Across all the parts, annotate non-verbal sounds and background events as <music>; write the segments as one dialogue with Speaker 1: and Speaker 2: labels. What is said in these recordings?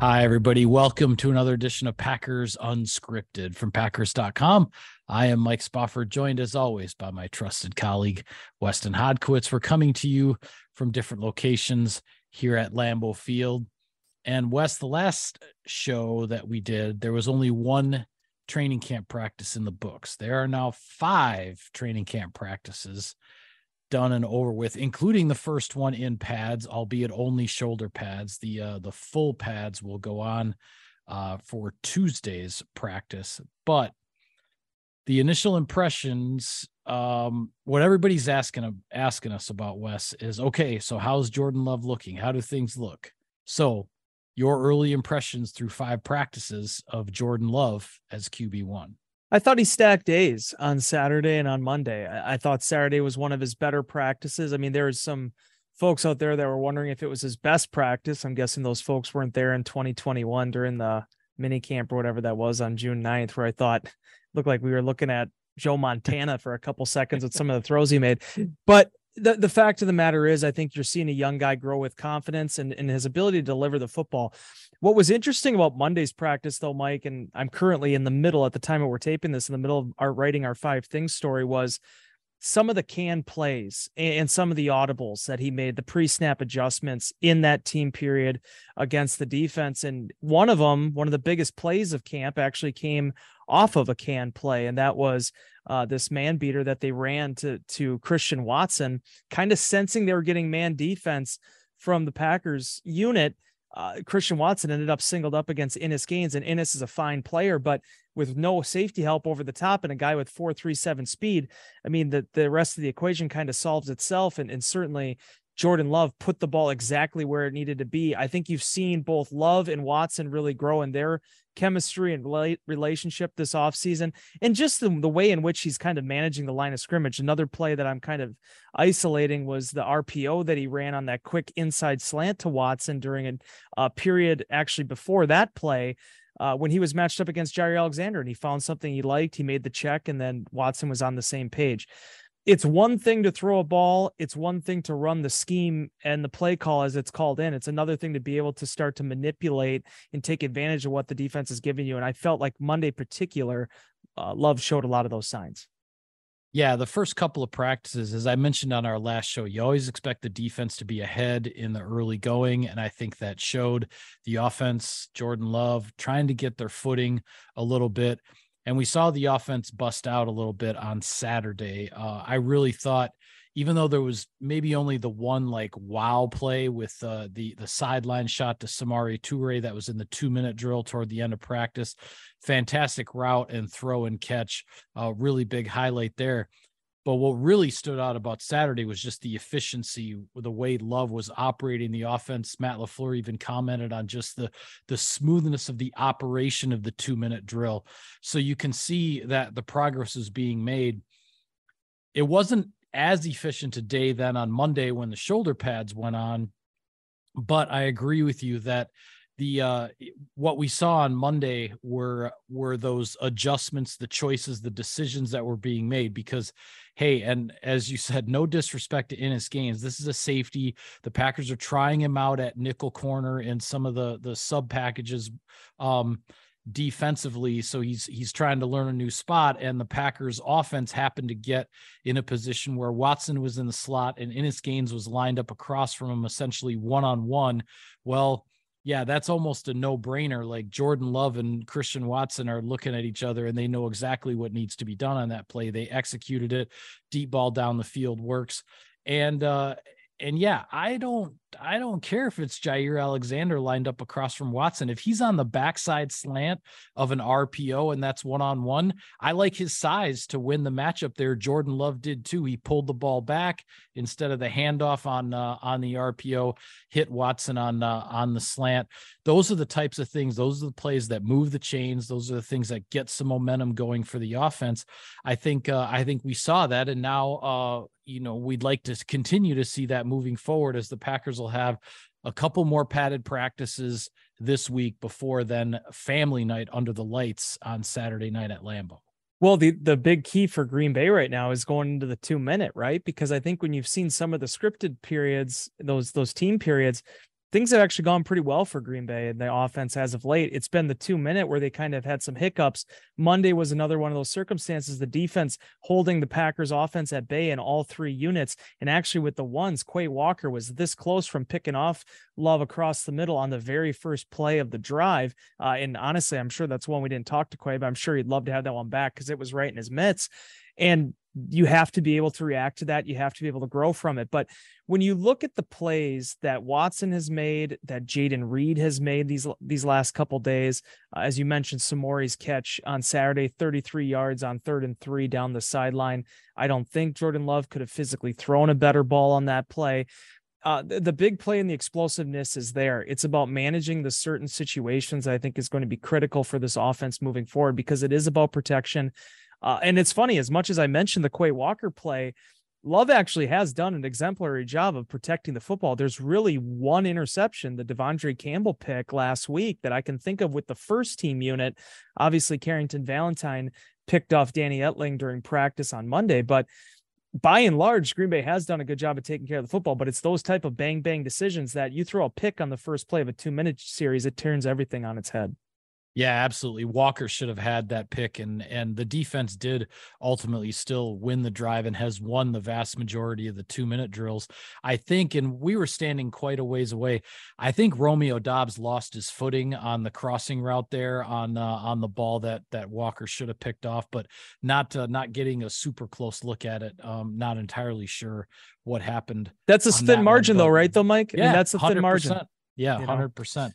Speaker 1: Hi, everybody. Welcome to another edition of Packers Unscripted from Packers.com. I am Mike Spofford, joined as always by my trusted colleague, Weston Hodkiewicz. We're coming to you from different locations here at Lambeau Field. And Wes, the last show that we did, there was only one training camp practice in the books. There are now five training camp practices done and over with, including the first one in pads, albeit only shoulder pads. The uh, the full pads will go on uh, for Tuesday's practice, but the initial impressions, um, what everybody's asking asking us about Wes is okay. So how's Jordan Love looking? How do things look? So your early impressions through five practices of Jordan Love as QB one.
Speaker 2: I thought he stacked days on Saturday and on Monday. I, I thought Saturday was one of his better practices. I mean, there's some folks out there that were wondering if it was his best practice. I'm guessing those folks weren't there in 2021 during the mini camp or whatever that was on June 9th, where I thought looked like we were looking at Joe Montana for a couple seconds with some of the throws he made. <laughs> But the, the fact of the matter is, I think you're seeing a young guy grow with confidence and, and his ability to deliver the football. What was interesting about Monday's practice, though, Mike, and I'm currently in the middle at the time that we're taping this, in the middle of our writing our five things story, was some of the can plays and some of the audibles that he made, the pre snap adjustments in that team period against the defense. And one of them, one of the biggest plays of camp, actually came off of a can play, and that was uh, this man beater that they ran to to Christian Watson, kind of sensing they were getting man defense from the Packers unit. Uh, Christian Watson ended up singled up against Innis Gaines, and Innis is a fine player, but with no safety help over the top and a guy with four three seven speed, I mean the the rest of the equation kind of solves itself, and and certainly Jordan Love put the ball exactly where it needed to be. I think you've seen both Love and Watson really grow in their chemistry and relationship this offseason and just the, the way in which he's kind of managing the line of scrimmage. Another play that I'm kind of isolating was the RPO that he ran on that quick inside slant to Watson during a, a period actually before that play. Uh, when he was matched up against Jaire Alexander and he found something he liked, he made the check, and then Watson was on the same page it's one thing to throw a ball it's one thing to run the scheme and the play call as it's called in it's another thing to be able to start to manipulate and take advantage of what the defense is giving you and i felt like monday particular uh, love showed a lot of those signs.
Speaker 1: Yeah the first couple of practices as i mentioned on our last show you always expect the defense to be ahead in the early going and i think that showed the offense jordan love trying to get their footing a little bit and we saw the offense bust out a little bit on Saturday. Uh, I really thought, even though there was maybe only the one like wow play with uh, the the sideline shot to Samori Toure that was in the two minute drill toward the end of practice, fantastic route and throw and catch, uh, really big highlight there. But what really stood out about Saturday was just the efficiency, the way Love was operating the offense. Matt LaFleur even commented on just the the smoothness of the operation of the two minute drill. So you can see that the progress is being made. It wasn't as efficient today than on Monday when the shoulder pads went on, but I agree with you that the uh what we saw on monday were were those adjustments the choices the decisions that were being made because hey and as you said no disrespect to Innis Gaines this is a safety. The packers are trying him out at nickel corner in some of the the sub packages um defensively. So he's he's trying to learn a new spot and the Packers offense happened to get in a position where Watson was in the slot and Innis Gaines was lined up across from him essentially one on one. Well yeah that's almost a no-brainer like Jordan Love and Christian Watson are looking at each other and they know exactly what needs to be done on that play. They executed it deep ball down the field works. And uh and yeah, I don't I don't care if it's Jaire Alexander lined up across from Watson. If he's on the backside slant of an RPO and that's one on one, I like his size to win the matchup there. Jordan Love did too. He pulled the ball back instead of the handoff on uh, on the RPO, hit Watson on uh, on the slant. Those are the types of things. Those are the plays that move the chains. Those are the things that get some momentum going for the offense. I think uh, I think we saw that, and now uh, you know we'd like to continue to see that moving forward as the Packers will have a couple more padded practices this week before then family night under the lights on Saturday night at Lambeau.
Speaker 2: Well, the the big key for Green Bay right now is going into the 2 minute, right? Because I think when you've seen some of the scripted periods, those those team periods, things have actually gone pretty well for Green Bay and the offense as of late. It's been the two minute where they kind of had some hiccups. Monday was another one of those circumstances. The defense holding the Packers offense at bay in all three units. And actually, with the ones, Quay Walker was this close from picking off Love across the middle on the very first play of the drive. Uh, and honestly, I'm sure that's one we didn't talk to Quay, but I'm sure he'd love to have that one back because it was right in his mitts. And you have to be able to react to that. You have to be able to grow from it. But when you look at the plays that Watson has made, that Jayden Reed has made these these last couple days, uh, as you mentioned, Samori's catch on Saturday, 33 yards on third and three down the sideline. I don't think Jordan Love could have physically thrown a better ball on that play. Uh, the, the big play and the explosiveness is there. It's about managing the certain situations I think is going to be critical for this offense moving forward because it is about protection. Uh, and it's funny, as much as I mentioned the Quay Walker play, Love actually has done an exemplary job of protecting the football. There's really one interception, the De'Vondre Campbell pick last week that I can think of with the first team unit. Obviously, Carrington Valentine picked off Danny Etling during practice on Monday, but by and large, Green Bay has done a good job of taking care of the football, but it's those type of bang bang decisions that you throw a pick on the first play of a two minute series, it turns everything on its head.
Speaker 1: Yeah, absolutely. Walker should have had that pick, and and the defense did ultimately still win the drive and has won the vast majority of the two minute drills. I think, and we were standing quite a ways away. I think Romeo Doubs lost his footing on the crossing route there on uh, on the ball that that Walker should have picked off, but not uh, not getting a super close look at it. Um, not entirely sure what happened.
Speaker 2: That's a thin margin, one, though, right? Though, Mike.
Speaker 1: Yeah,
Speaker 2: I mean, that's a thin 100%. margin.
Speaker 1: Yeah, hundred percent.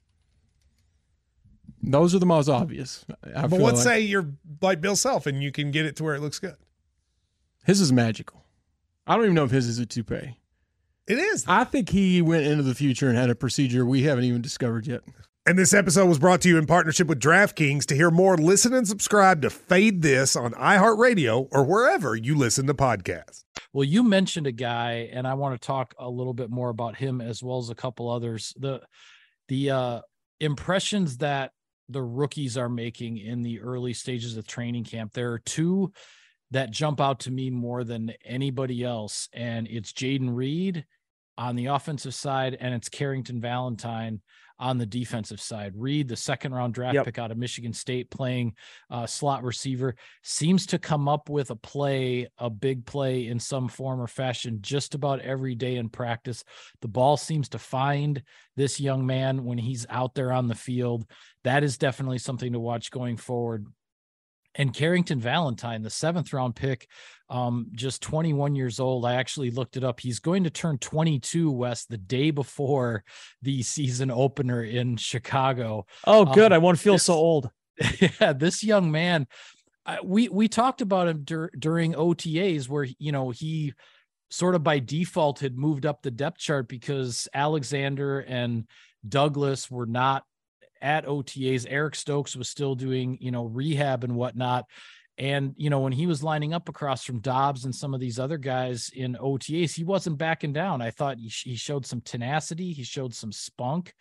Speaker 3: Those are the most obvious.
Speaker 4: I but let's like. say you're like Bill Self and you can get it to where it looks good.
Speaker 3: His is magical. I don't even know if his is a toupee.
Speaker 4: It is.
Speaker 3: I think he went into the future and had a procedure we haven't even discovered yet.
Speaker 4: And this episode was brought to you in partnership with DraftKings. To hear more, listen and subscribe to Fade This on iHeartRadio or wherever you listen to podcasts.
Speaker 1: Well, you mentioned a guy, and I want to talk a little bit more about him as well as a couple others. The the uh, impressions that the rookies are making in the early stages of training camp. There are two that jump out to me more than anybody else, and it's Jayden Reed on the offensive side, and it's Carrington Valentine on the defensive side. Reed, the second round draft yep. pick out of Michigan State, playing uh, slot receiver, seems to come up with a play, a big play in some form or fashion just about every day in practice. The ball seems to find this young man when he's out there on the field. That is definitely something to watch going forward. And Carrington Valentine, the seventh round pick, um, just 21 years old. I actually looked it up. He's going to turn 22, Wes, the day before the season opener in Chicago.
Speaker 2: Oh, good.
Speaker 1: Um,
Speaker 2: I won't feel
Speaker 1: this-
Speaker 2: so old. <laughs>
Speaker 1: yeah, this young man, I, we we talked about him dur- during OTAs where you know he sort of by default had moved up the depth chart because Alexander and Douglas were not at OTAs. Eric Stokes was still doing you know rehab and whatnot. And you know when he was lining up across from Doubs and some of these other guys in OTAs, he wasn't backing down. I thought he, he showed some tenacity, he showed some spunk,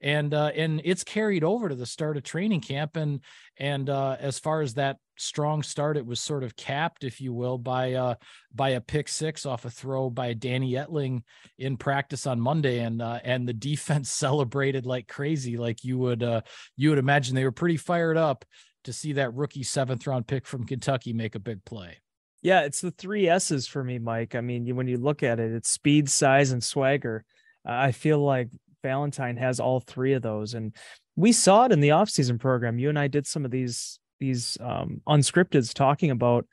Speaker 1: and uh, and it's carried over to the start of training camp. And and uh, as far as that strong start, it was sort of capped, if you will, by uh, by a pick six off a throw by Danny Etling in practice on Monday, and uh, and the defense <laughs> celebrated like crazy, like you would uh, you would imagine. They were pretty fired up to see that rookie seventh round pick from Kentucky make a big play.
Speaker 2: Yeah, it's the three S's for me, Mike. I mean, when you look at it, it's speed, size, and swagger. I feel like Valentine has all three of those, and we saw it in the offseason program. You and I did some of these these um, unscripteds talking about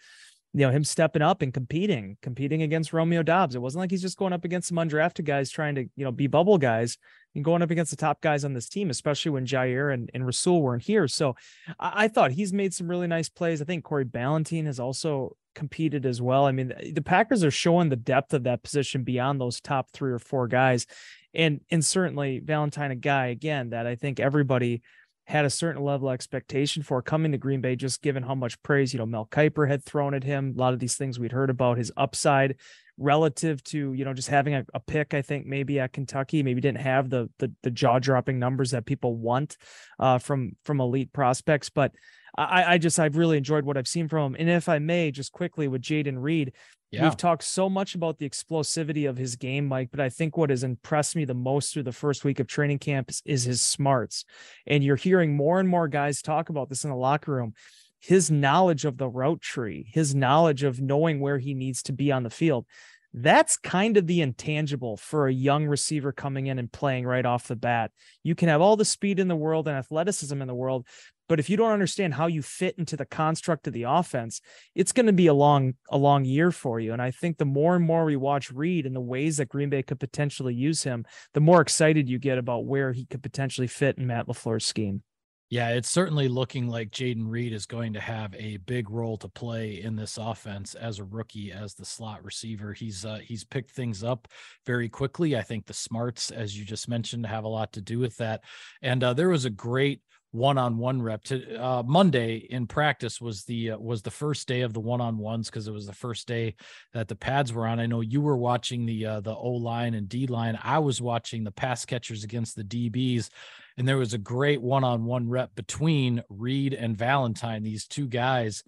Speaker 2: you know him stepping up and competing, competing against Romeo Doubs. It wasn't like he's just going up against some undrafted guys trying to you know be bubble guys and going up against the top guys on this team, especially when Jaire and, and Rasul weren't here. So I, I thought he's made some really nice plays. I think Corey Ballentine has also competed as well. I mean, the Packers are showing the depth of that position beyond those top three or four guys. And and certainly Valentine, a guy again that I think everybody had a certain level of expectation for coming to Green Bay, just given how much praise, you know, Mel Kiper had thrown at him. A lot of these things we'd heard about his upside relative to, you know, just having a, a pick, I think maybe at Kentucky, maybe didn't have the the, the jaw dropping numbers that people want uh, from from elite prospects. But I, I just I've really enjoyed what I've seen from him. And if I may, just quickly with Jayden Reed,
Speaker 1: Yeah.
Speaker 2: We've talked so much about the explosivity of his game, Mike, but I think what has impressed me the most through the first week of training camp is, is his smarts. And you're hearing more and more guys talk about this in the locker room. His knowledge of the route tree, his knowledge of knowing where he needs to be on the field. That's kind of the intangible for a young receiver coming in and playing right off the bat. You can have all the speed in the world and athleticism in the world, but if you don't understand how you fit into the construct of the offense, it's going to be a long, a long year for you. And I think the more and more we watch Reed and the ways that Green Bay could potentially use him, the more excited you get about where he could potentially fit in Matt LaFleur's scheme.
Speaker 1: Yeah, it's certainly looking like Jayden Reed is going to have a big role to play in this offense as a rookie, as the slot receiver. He's uh, he's picked things up very quickly. I think the smarts, as you just mentioned, have a lot to do with that. And uh, there was a great one-on-one rep to uh, Monday in practice was the uh, was the first day of the one-on-ones because it was the first day that the pads were on. I know you were watching the uh, the O line and D line. I was watching the pass catchers against the DBs, and there was a great one-on-one rep between Reed and Valentine. These two guys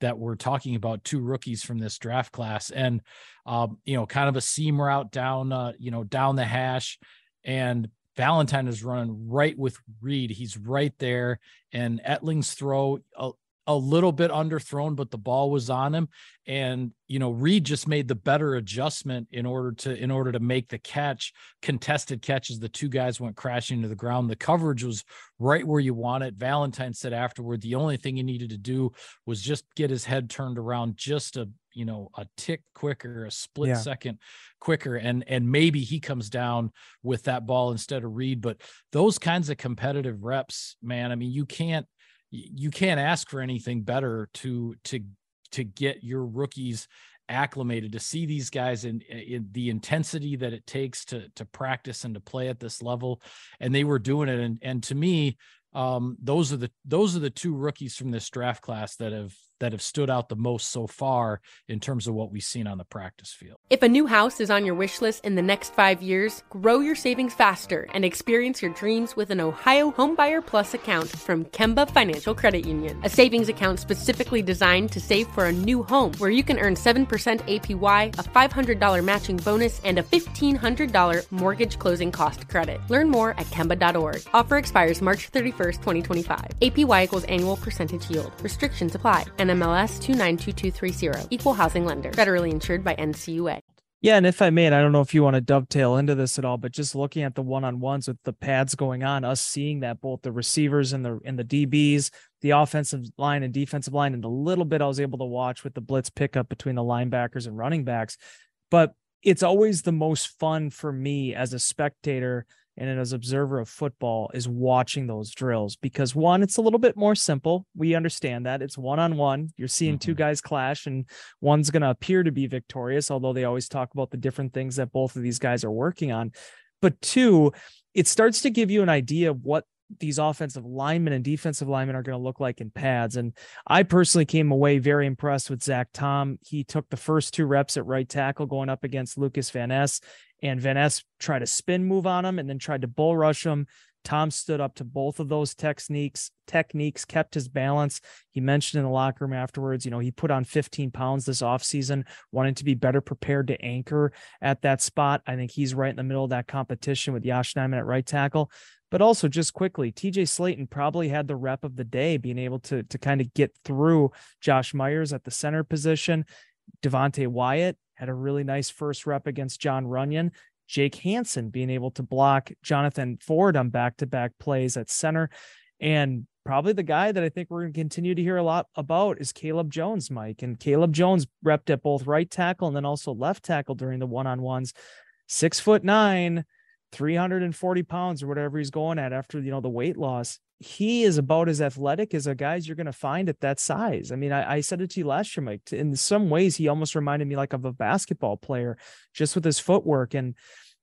Speaker 1: that we're talking about, two rookies from this draft class, and um, you know, kind of a seam route down, uh, you know, down the hash, and Valentine is running right with Reed. He's right there. And Etling's throw a, a little bit underthrown, but the ball was on him. And you know, Reed just made the better adjustment in order to in order to make the catch, contested catches. The two guys went crashing to the ground. The coverage was right where you want it. Valentine said afterward, the only thing he needed to do was just get his head turned around just a you know a tick quicker a split
Speaker 2: Yeah.
Speaker 1: second quicker and and maybe he comes down with that ball instead of Reed. But those kinds of competitive reps man i mean you can't you can't ask for anything better to to to get your rookies acclimated to see these guys in, in the intensity that it takes to to practice and to play at this level. And they were doing it. And and to me um those are the those are the two rookies from this draft class that have that have stood out the most so far in terms of what we've seen on the practice field
Speaker 5: If a new house is on your wish list in the next five years, grow your savings faster and experience your dreams with an Ohio Homebuyer Plus account from Kemba Financial Credit Union. A savings account specifically designed to save for a new home where you can earn 7% APY, a $500 matching bonus, and a $1,500 mortgage closing cost credit. Learn more at Kemba.org. Offer expires March 31st, 2025. APY equals annual percentage yield. Restrictions apply. NMLS 292230. Equal housing lender. Federally insured by NCUA.
Speaker 2: Yeah, and if I may, and I don't know if you want to dovetail into this at all, but just looking at the one-on-ones with the pads going on, us seeing that both the receivers and the and the DBs, the offensive line and defensive line, and the little bit I was able to watch with the blitz pickup between the linebackers and running backs. But it's always the most fun for me as a spectator and as observer of football is watching those drills because one it's a little bit more simple we understand that it's one on one you're seeing mm-hmm. two guys clash and one's going to appear to be victorious although they always talk about the different things that both of these guys are working on but two it starts to give you an idea of what these offensive linemen and defensive linemen are going to look like in pads. And I personally came away very impressed with Zach Tom. He took the first two reps at right tackle going up against Lucas Van Ness, and Van Ness tried a spin move on him and then tried to bull rush him. Tom stood up to both of those techniques, techniques, kept his balance. He mentioned in the locker room afterwards, you know, he put on 15 pounds this offseason, wanted to be better prepared to anchor at that spot. I think he's right in the middle of that competition with Yosh Nijman at right tackle. But also just quickly, TJ Slaton probably had the rep of the day, being able to, to kind of get through Josh Myers at the center position. Devonte Wyatt had a really nice first rep against Jon Runyan. Jake Hanson being able to block Jonathan Ford on back to back plays at center. And probably the guy that I think we're going to continue to hear a lot about is Caleb Jones, Mike. And Caleb Jones repped at both right tackle and then also left tackle during the one on ones. Six foot nine, 340 pounds or whatever he's going at after you know the weight loss he is about as athletic as a guys you're going to find at that size. I mean I, I, said it to you last year mike in some ways he almost reminded me like of a basketball player just with his footwork and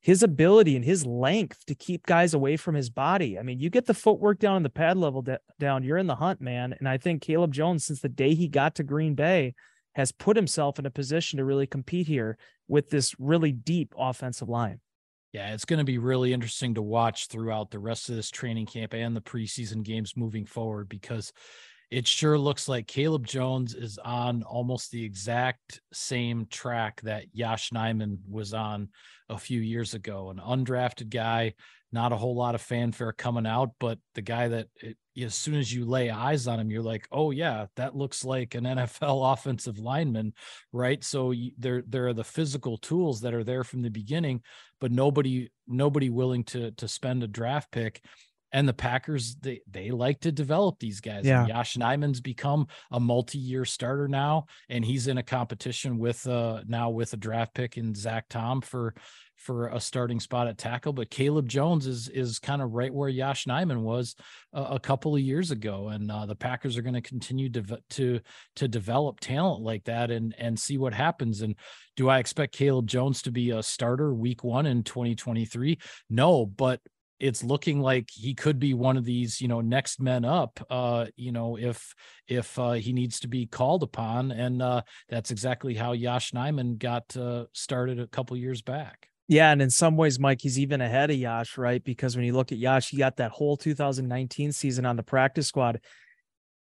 Speaker 2: his ability and his length to keep guys away from his body. I mean you get the footwork down and the pad level de- down you're in the hunt man. And i think caleb jones since the day he got to green bay has put himself in a position to really compete here with this really deep offensive line
Speaker 1: yeah, it's going to be really interesting to watch throughout the rest of this training camp and the preseason games moving forward because it sure looks like Caleb Jones is on almost the exact same track that Yosh Nijman was on a few years ago. An undrafted guy, not a whole lot of fanfare coming out, but the guy that it, as soon as you lay eyes on him, you're like, oh yeah, that looks like an <laughs> NFL offensive lineman, right? So there there are the physical tools that are there from the beginning, but nobody nobody willing to to spend a draft pick and the Packers they they like to develop these guys. Yeah. And Yosh Nijman's become a multi-year starter now, and he's in a competition with uh now with a draft pick in Zach Tom for for a starting spot at tackle. But Caleb Jones is is kind of right where Yosh Nijman was a, a couple of years ago, and uh, the Packers are going to continue to to to develop talent like that and and see what happens. And do I expect Caleb Jones to be a starter week one in 2023? No, but it's looking like he could be one of these you know next men up uh you know if if uh, he needs to be called upon. And uh that's exactly how Yosh Nijman got uh, started a couple years back.
Speaker 2: Yeah and in some ways Mike he's even ahead of Yosh right? Because when you look at Yosh he got that whole 2019 season on the practice squad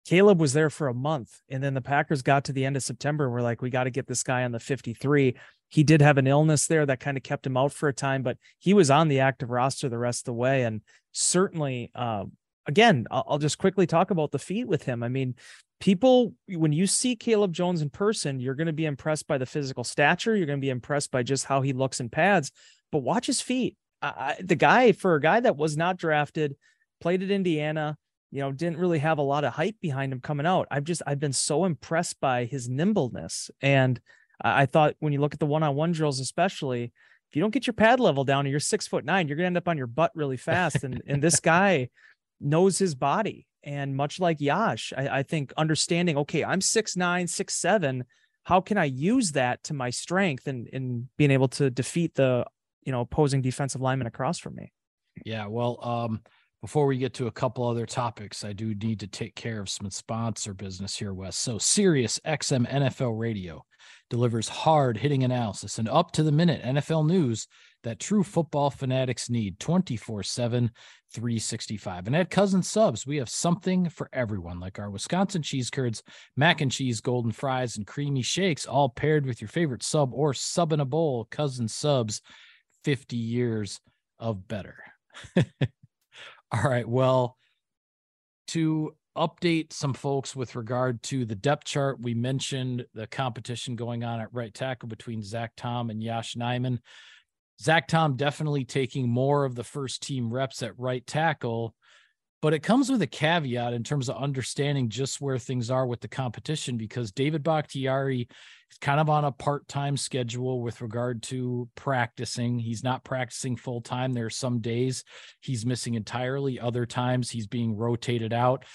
Speaker 2: Caleb was there for a month and then the Packers got to the end of September and we're like we got to get this guy on the 53 he did have an illness there that kind of kept him out for a time, but he was on the active roster the rest of the way. And certainly, uh, again, I'll, I'll just quickly talk about the feet with him. I mean, people, when you see Caleb Jones in person, you're going to be impressed by the physical stature. You're going to be impressed by just how he looks in pads, but watch his feet. I, the guy, for a guy that was not drafted, played at Indiana, you know, didn't really have a lot of hype behind him coming out. I've just, I've been so impressed by his nimbleness and, I thought when you look at the one-on-one drills, especially if you don't get your pad level down and you're six foot nine, you're gonna end up on your butt really fast. And and this guy knows his body. And much like Yosh, I, I think understanding, okay, I'm six nine, six seven. How can I use that to my strength and in being able to defeat the you know opposing defensive lineman across from me?
Speaker 1: Yeah, well, um, before we get to a couple other topics, I do need to take care of some sponsor business here, Wes. So, Sirius XM NFL Radio delivers hard hitting analysis and up to the minute NFL news that true football fanatics need 24 7, 365. And at Cousin Subs, we have something for everyone, like our Wisconsin cheese curds, mac and cheese, golden fries, and creamy shakes, all paired with your favorite sub or sub in a bowl. Cousin Subs, 50 years of better. <laughs> all right. Well, to update some folks with regard to the depth chart. We mentioned the competition going on at right tackle between Zach Tom and Yosh Nijman. Zach Tom definitely taking more of the first team reps at right tackle, but it comes with a caveat in terms of understanding just where things are with the competition because David Bakhtiari is kind of on a part time schedule with regard to practicing. He's not practicing full time. There are some days he's missing entirely, other times he's being rotated out.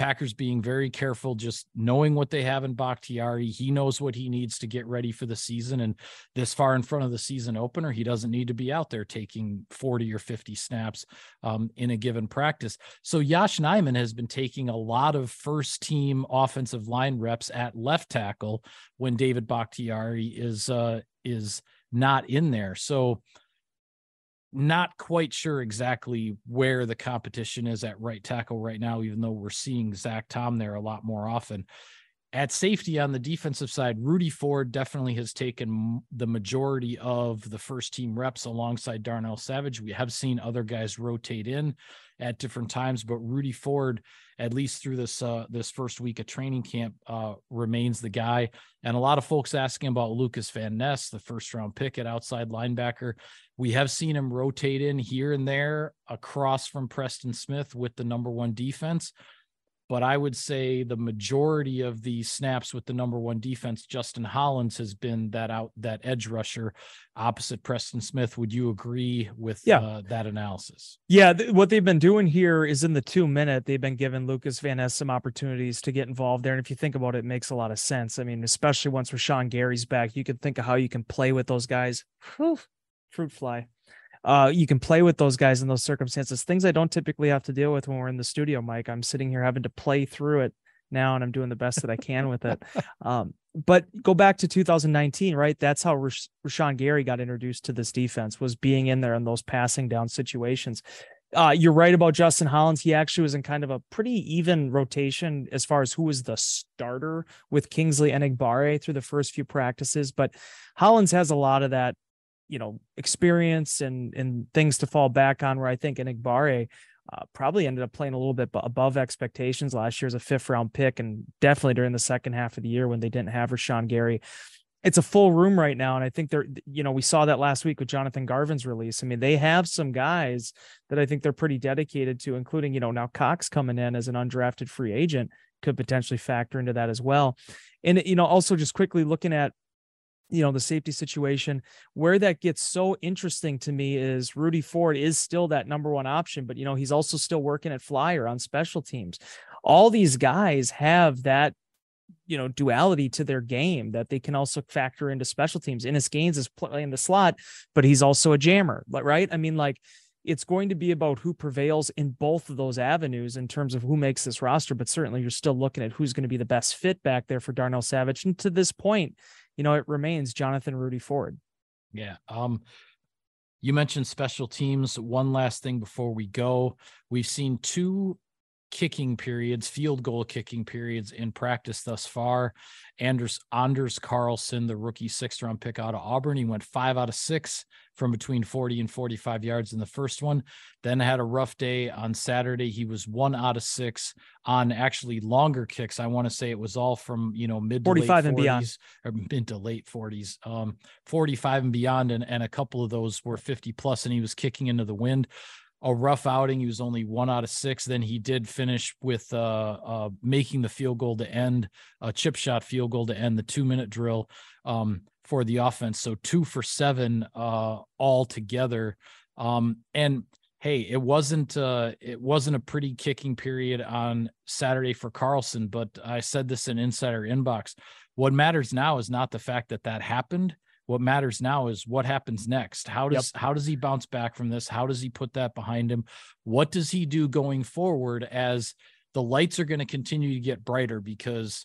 Speaker 1: Packers being very careful, just knowing what they have in Bakhtiari. He knows what he needs to get ready for the season. And this far in front of the season opener, he doesn't need to be out there taking 40 or 50 snaps um, in a given practice. So Yosh Nijman has been taking a lot of first team offensive line reps at left tackle when David Bakhtiari is uh, is not in there. So not quite sure exactly where the competition is at right tackle right now, even though we're seeing Zach Tom there a lot more often. At safety on the defensive side, Rudy Ford definitely has taken the majority of the first team reps alongside Darnell Savage. We have seen other guys rotate in at different times, but Rudy Ford, at least through this uh, this first week of training camp, uh, remains the guy. And a lot of folks asking about Lucas Van Ness, the first round pick at outside linebacker. We have seen him rotate in here and there across from Preston Smith with the number one defense but I would say the majority of the snaps with the number one defense, Justin Hollins, has been that out that edge rusher opposite Preston Smith. Would you agree with yeah. uh, that analysis?
Speaker 2: Yeah, th- what they've been doing here is in the two minute, they've been giving Lucas Van Ness some opportunities to get involved there. And if you think about it, it makes a lot of sense. I mean, especially once Rashan Gary's back, you can think of how you can play with those guys. Whew, fruit fly uh, you can play with those guys in those circumstances. Things I don't typically have to deal with when we're in the studio, Mike. I'm sitting here having to play through it now, and I'm doing the best that I can with it. <laughs> Um, but go back to 2019, right? That's how Rash- Rashan Gary got introduced to this defense was being in there in those passing down situations. Uh, you're right about Justin Hollins. He actually was in kind of a pretty even rotation as far as who was the starter with Kingsley Enagbare through the first few practices. But Hollins has a lot of that you know experience and and things to fall back on. Where I think Enagbare uh, probably ended up playing a little bit above expectations last year as a fifth round pick, and definitely during the second half of the year when they didn't have Rashan Gary. It's a full room right now, and I think they're you know we saw that last week with Jonathan Garvin's release. I mean, they have some guys that I think they're pretty dedicated to, including you know now Cox coming in as an undrafted free agent could potentially factor into that as well. And you know also just quickly looking at you know the safety situation. Where that gets so interesting to me is rudy ford is still that number one option but you know he's also still working at flyer on special teams. All these guys have that you know duality to their game that they can also factor into special teams. Innis Gaines is playing the slot but he's also a jammer right? I mean like it's going to be about who prevails in both of those avenues in terms of who makes this roster but certainly you're still looking at who's going to be the best fit back there for darnell savage. And to this point you know, it remains Jonathan Rudy Ford.
Speaker 1: Yeah. Um, you mentioned special teams. One last thing before we go. We've seen two kicking periods, field goal kicking periods in practice thus far. Anders Anders Carlson, the rookie sixth round pick out of Auburn, he went five out of six from between 40 and 45 yards in the first one. Then had a rough day on Saturday. He was one out of six on actually longer kicks. I want to say it was all from you know mid 45 and beyond, or mid to late 40s, um, 45 and beyond, and and a couple of those were 50 plus, and he was kicking into the wind a rough outing. He was only one out of six. Then he did finish with uh, uh, making the field goal to end a chip shot field goal to end the two minute drill um, for the offense. So two for seven uh, all together. Um, and hey, it wasn't uh, it wasn't a pretty kicking period on Saturday for Carlson, but I said this in Insider Inbox. What matters now is not the fact that that happened what matters now is what happens next how does yep. how does he bounce back from this how does he put that behind him what does he do going forward as the lights are going to continue to get brighter because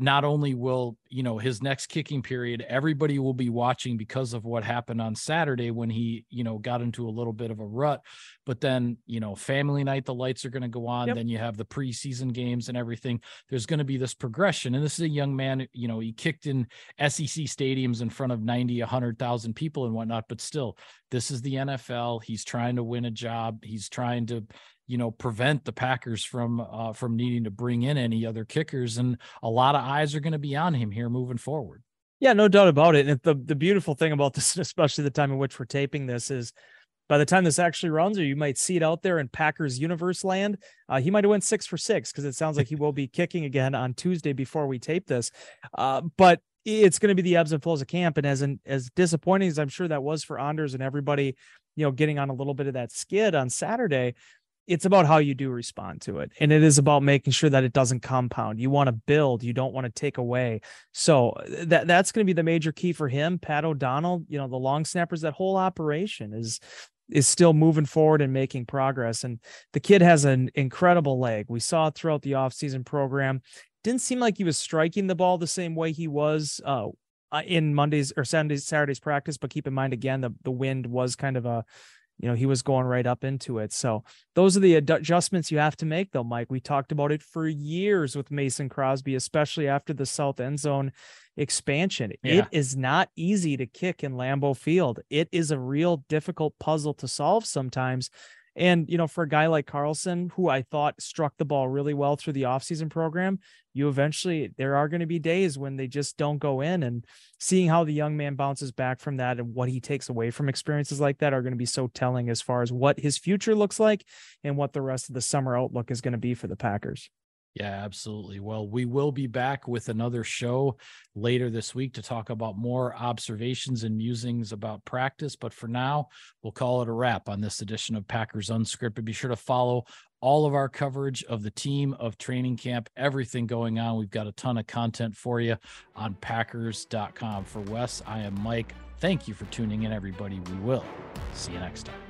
Speaker 1: not only will you know his next kicking period everybody will be watching because of what happened on saturday when he you know got into a little bit of a rut. But then you know family night the lights are going to go on yep. then you have the preseason games and everything. There's going to be this progression and this is a young man you know he kicked in sec stadiums in front of 90 100000 people and whatnot but still this is the nfl he's trying to win a job. He's trying to you know prevent the Packers from uh, from needing to bring in any other kickers. And a lot of eyes are going to be on him here moving forward.
Speaker 2: Yeah, no doubt about it. And the the beautiful thing about this, <laughs> especially the time in which we're taping this, is by the time this actually runs, or you might see it out there in Packers universe land, uh, he might have went six for six because it sounds like he will be kicking again on Tuesday before we tape this. Uh, but it's going to be the ebbs and flows of camp, and as an, as disappointing as I'm sure that was for Anders and everybody, you know, getting on a little bit of that skid on Saturday it's about how you do respond to it and it is about making sure that it doesn't compound. You want to build you don't want to take away. So that that's going to be the major key for him pat o'donnell you know the long snappers that whole operation is is still moving forward and making progress and the kid has an incredible leg. We saw throughout the offseason program. Didn't seem like he was striking the ball the same way he was uh, uh in Monday's or Saturday's Saturday's practice, but keep in mind again the the wind was kind of a you know, he was going right up into it. So those are the adjustments you have to make, though, Mike. We talked about it for years with Mason Crosby, especially after the South End Zone expansion. Yeah. It is not easy to kick in Lambeau Field. It is a real difficult puzzle to solve sometimes. And, you know, for a guy like Carlson, who I thought struck the ball really well through the offseason program, you eventually, there are going to be days when they just don't go in. And seeing how the young man bounces back from that and what he takes away from experiences like that are going to be so telling as far as what his future looks like and what the rest of the summer outlook is going to be for the Packers.
Speaker 1: Yeah, absolutely. Well, we will be back with another show later this week to talk about more observations and musings about practice. But for now, we'll call it a wrap on this edition of Packers Unscripted. Be sure to follow all of our coverage of the team of training camp, everything going on. We've got a ton of content for you on Packers.com. For Wes, I am Mike. Thank you for tuning in, everybody. We will see you next time.